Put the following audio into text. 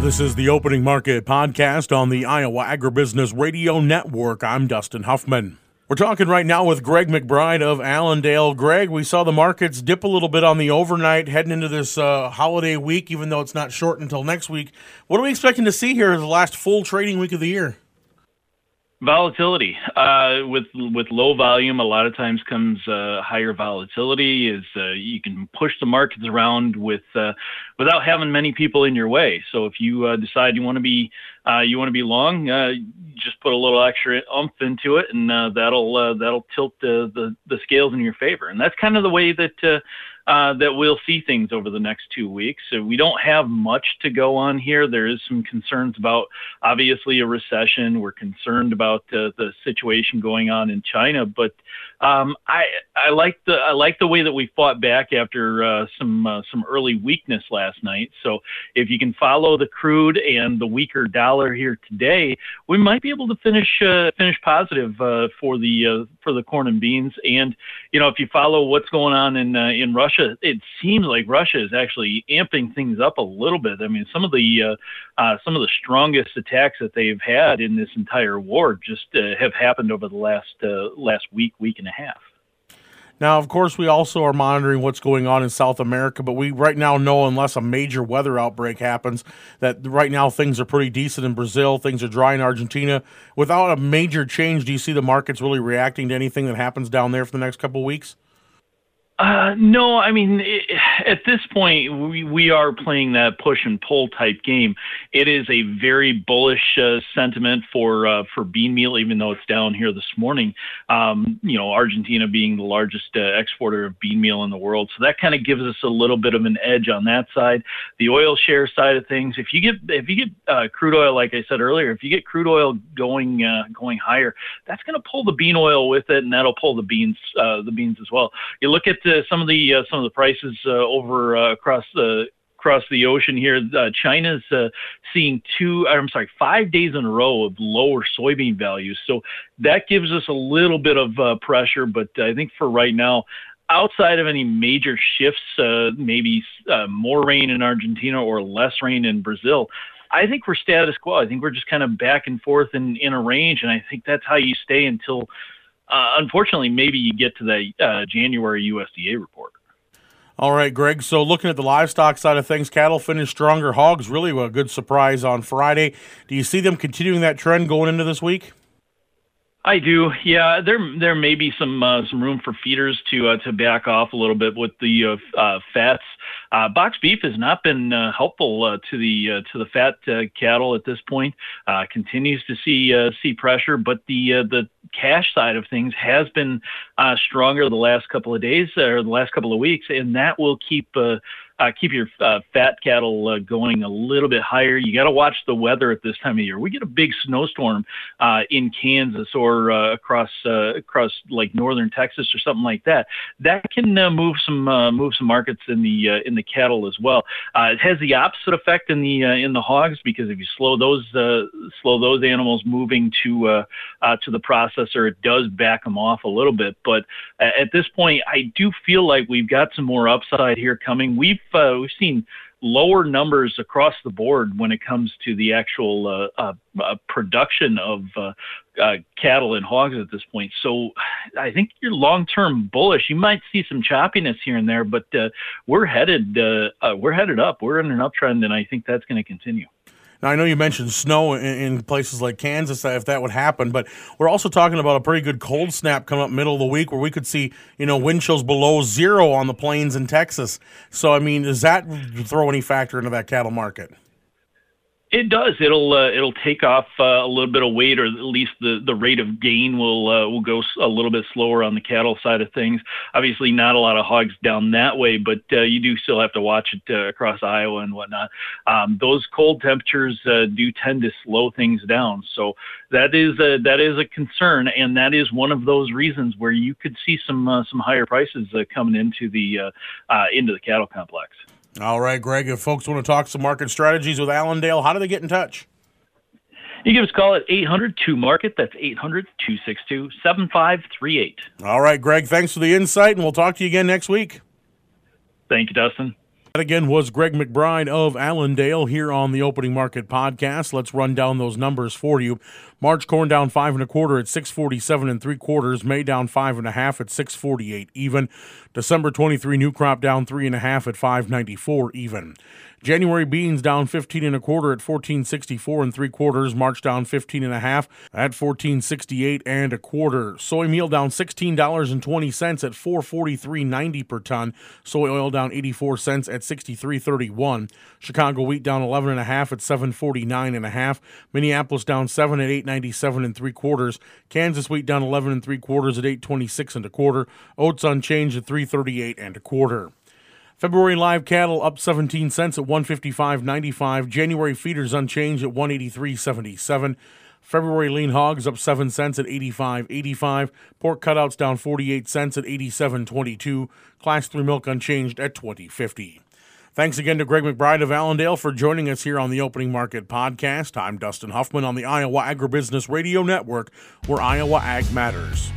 This is the Opening Market Podcast on the Iowa Agribusiness Radio Network. I'm Dustin Huffman. We're talking right now with Greg McBride of Allendale. Greg, we saw the markets dip a little bit on the overnight heading into this uh, holiday week, even though it's not short until next week. What are we expecting to see here the last full trading week of the year? Volatility uh, with with low volume, a lot of times comes uh, higher volatility. Is uh, you can push the markets around with uh, without having many people in your way. So if you uh, decide you want to be uh, you want to be long, uh just put a little extra umph into it, and that'll that'll tilt the, the, the scales in your favor. And that's kind of the way that uh, that we'll see things over the next two weeks. So we don't have much to go on here. There is some concerns about obviously a recession. We're concerned about uh, the situation going on in China, but um, I I like the I like the way that we fought back after uh, some uh, some early weakness last night. So if you can follow the crude and the weaker dollar here today, we might be able to finish finish positive for the for the corn and beans. And you know if you follow what's going on in in Russia, it seems like Russia is actually amping things up a little bit. I mean some of the uh, uh, some of the strongest attacks that they've had in this entire war just uh, have happened over the last last week week and a half. Now, of course, we also are monitoring what's going on in South America, but we right now know, unless a major weather outbreak happens, that right now things are pretty decent in Brazil. Things are dry in Argentina. Without a major change, do you see the markets really reacting to anything that happens down there for the next couple of weeks? Uh, no, I mean, it, at this point, we, we are playing that push and pull type game. It is a very bullish uh, sentiment for uh, for bean meal, even though it's down here this morning. Um, you know, Argentina being the largest uh, exporter of bean meal in the world, so that kind of gives us a little bit of an edge on that side. The oil share side of things, if you get if you get uh, crude oil, like I said earlier, if you get crude oil going uh, going higher, that's going to pull the bean oil with it, and that'll pull the beans the beans as well. You look at uh, some of the uh, some of the prices uh, over uh, across the across the ocean here. Uh, China's uh, seeing two, I'm sorry, five days in a row of lower soybean values. So that gives us a little bit of uh, pressure. But I think for right now, outside of any major shifts, uh, maybe uh, more rain in Argentina or less rain in Brazil. I think we're status quo. I think we're just kind of back and forth in, in a range, and I think that's how you stay until uh, unfortunately, maybe you get to the uh, January USDA report. All right, Greg. So, looking at the livestock side of things, cattle finished stronger. Hogs really a good surprise on Friday. Do you see them continuing that trend going into this week? I do. Yeah, there there may be some uh, some room for feeders to uh, to back off a little bit with the uh, uh fats. Uh, box beef has not been uh, helpful to the to the fat cattle at this point. continues to see see pressure, but the the cash side of things has been stronger the last couple of days or the last couple of weeks, and that will keep uh, keep your uh, fat cattle uh, going a little bit higher. You got to watch the weather at this time of year. We get a big snowstorm uh, in Kansas or uh, across uh, across like northern Texas or something like that. That can move some move some markets in the in the cattle as well. it has the opposite effect in the in the hogs because if you slow those slow those animals moving to to the processor, it does back them off a little bit. But at this point, I do feel like we've got some more upside here coming. We've uh, we've seen lower numbers across the board when it comes to the actual uh, uh, uh, production of uh, uh, cattle and hogs at this point. So I think you're long term bullish. You might see some choppiness here and there, but we're headed we're headed up. We're in an uptrend, and I think that's going to continue. Now, I know you mentioned snow in, in, places like Kansas, if that would happen, but we're also talking about a pretty good cold snap coming up middle of the week where we could see, you know, wind chills below zero on the plains in Texas. So, I mean, does that throw any factor into that cattle market? It does. It'll uh, it'll take off uh, a little bit of weight, or at least the, the rate of gain will uh, will go a little bit slower on the cattle side of things. Obviously, not a lot of hogs down that way, but uh, you do still have to watch it uh, across Iowa and whatnot. Um, those cold temperatures uh, do tend to slow things down, so that is a, that is a concern, and that is one of those reasons where you could see some some higher prices coming into the uh uh into the cattle complex. All right, Greg, if folks want to talk some market strategies with Allendale, how do they get in touch? You give us a call at 800 2 Market. That's 800 262 7538. All right, Greg, thanks for the insight, and we'll talk to you again next week. Thank you, Dustin. That again was Greg McBride of Allendale here on the Opening Market Podcast. Let's run down those numbers for you. March corn down five and a quarter at six forty seven and three quarters. May down five and a half at six forty eight even. December twenty three new crop down three and a half at five ninety four even. January beans down 15 and a quarter at 1464 and three quarters. March down 15 and a half at 1468 and a quarter. Soy meal down $16.20 at 443.90 per ton. Soy oil down 84 cents at 63.31. Chicago wheat down 11 and a half at 749 and a half. Minneapolis down 7 at 897 and three quarters. Kansas wheat down 11 and three quarters at 826 and a quarter. Oats unchanged at 338 and a quarter. February live cattle up 17 cents at 155.95. January feeders unchanged at 183.77. February lean hogs up 7 cents at 85.85. Pork cutouts down 48 cents at 87.22. Class 3 milk unchanged at 20.50. Thanks again to Greg McBride of Allendale for joining us here on the Opening Market Podcast. I'm Dustin Huffman on the Iowa Agribusiness Radio Network, where Iowa Ag matters.